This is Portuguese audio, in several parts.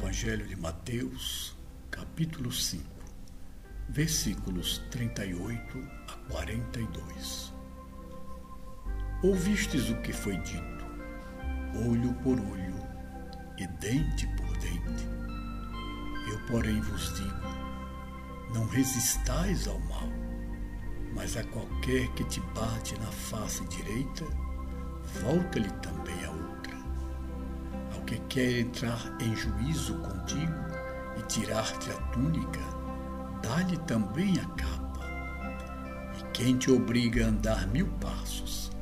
Evangelho de Mateus, capítulo 5, versículos 38 a 42. Ouvistes o que foi dito, olho por olho e dente por dente. Eu, porém, vos digo: não resistais ao mal, mas a qualquer que te bate na face direita, volta-lhe também a que quer entrar em juízo contigo e tirar-te a túnica, dá-lhe também a capa. E quem te obriga a andar mil passos,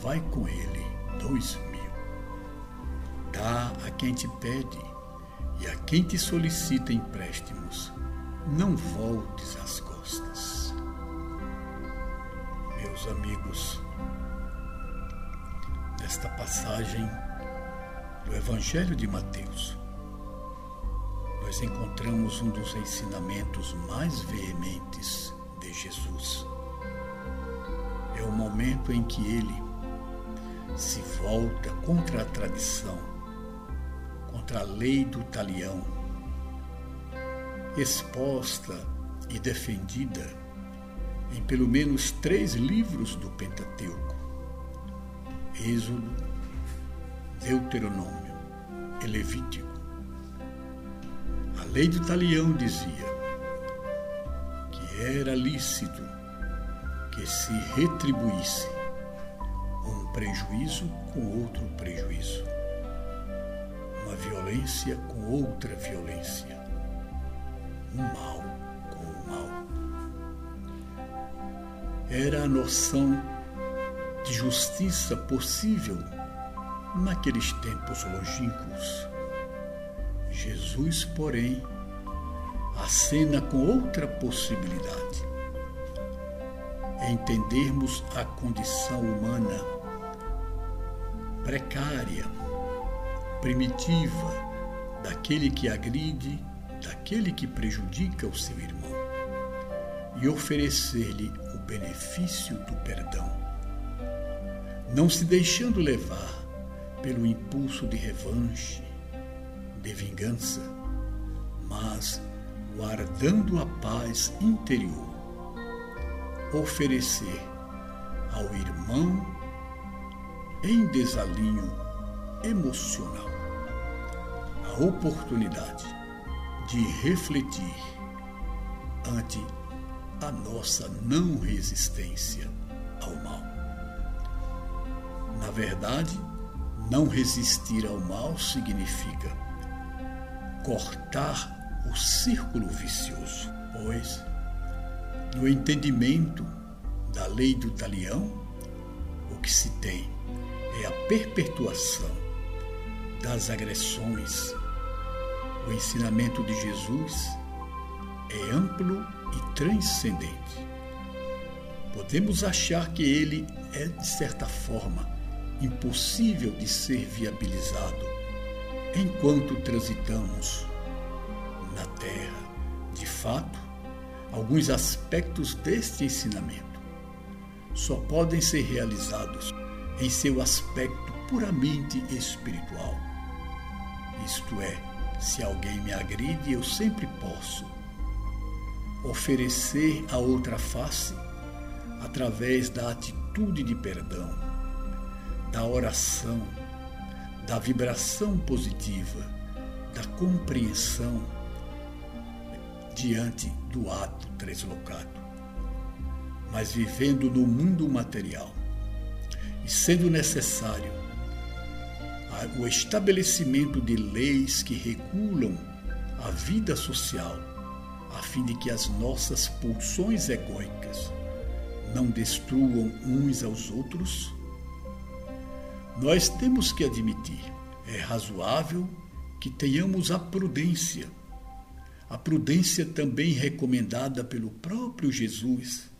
vai com ele dois mil. Dá a quem te pede e a quem te solicita empréstimos, não voltes as costas. Meus amigos, nesta passagem do Evangelho de Mateus, nós encontramos um dos ensinamentos mais veementes de Jesus. É o momento em que ele se volta contra a tradição, contra a lei do talião, exposta e defendida em pelo menos três livros do Pentateuco: Êxodo, Deuteronômio e Levítico. A lei do talião dizia que era lícito que se retribuísse um prejuízo com outro prejuízo, uma violência com outra violência, um mal com o mal. Era a noção de justiça possível naqueles tempos longínquos. Jesus, porém, acena com outra possibilidade. Entendermos a condição humana precária, primitiva, daquele que agride, daquele que prejudica o seu irmão, e oferecer-lhe o benefício do perdão, não se deixando levar pelo impulso de revanche, de vingança, mas guardando a paz interior, oferecer ao irmão em desalinho emocional a oportunidade de refletir ante a nossa não resistência ao mal. Na verdade, não resistir ao mal significa cortar o círculo vicioso, pois, no entendimento da lei do talião, o que se tem é a perpetuação das agressões. O ensinamento de Jesus é amplo e transcendente. Podemos achar que ele é, de certa forma, impossível de ser viabilizado enquanto transitamos na Terra. De fato, alguns aspectos deste ensinamento só podem ser realizados em seu aspecto puramente espiritual. Isto é, se alguém me agride, eu sempre posso oferecer a outra face através da atitude de perdão da oração, da vibração positiva, da compreensão diante do ato deslocado. Mas vivendo no mundo material e sendo necessário o estabelecimento de leis que regulam a vida social, a fim de que as nossas pulsões egóicas não destruam uns aos outros, nós temos que admitir, é razoável que tenhamos a prudência. A prudência também recomendada pelo próprio Jesus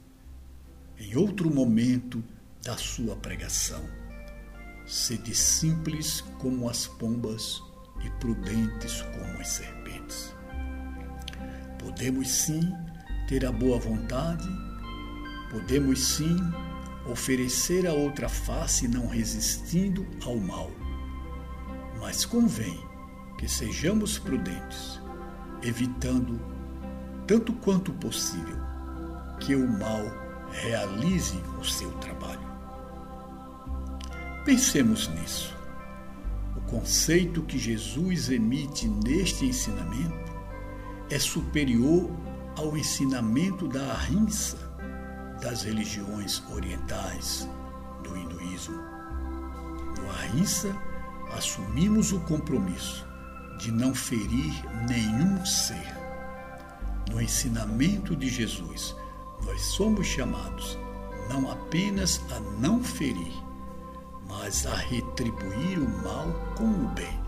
em outro momento da sua pregação. Sede simples como as pombas e prudentes como as serpentes. Podemos sim ter a boa vontade, podemos sim oferecer a outra face não resistindo ao mal. Mas convém que sejamos prudentes, evitando, tanto quanto possível, que o mal realize o seu trabalho. Pensemos nisso. O conceito que Jesus emite neste ensinamento é superior ao ensinamento da ahimsa das religiões orientais, do hinduísmo. No ahimsa, assumimos o compromisso de não ferir nenhum ser. No ensinamento de Jesus, nós somos chamados não apenas a não ferir, mas a retribuir o mal com o bem,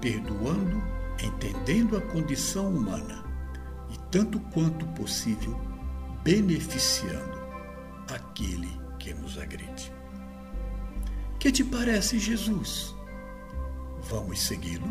perdoando, entendendo a condição humana e, tanto quanto possível, beneficiando aquele que nos agride. Que te parece Jesus? Vamos segui-lo?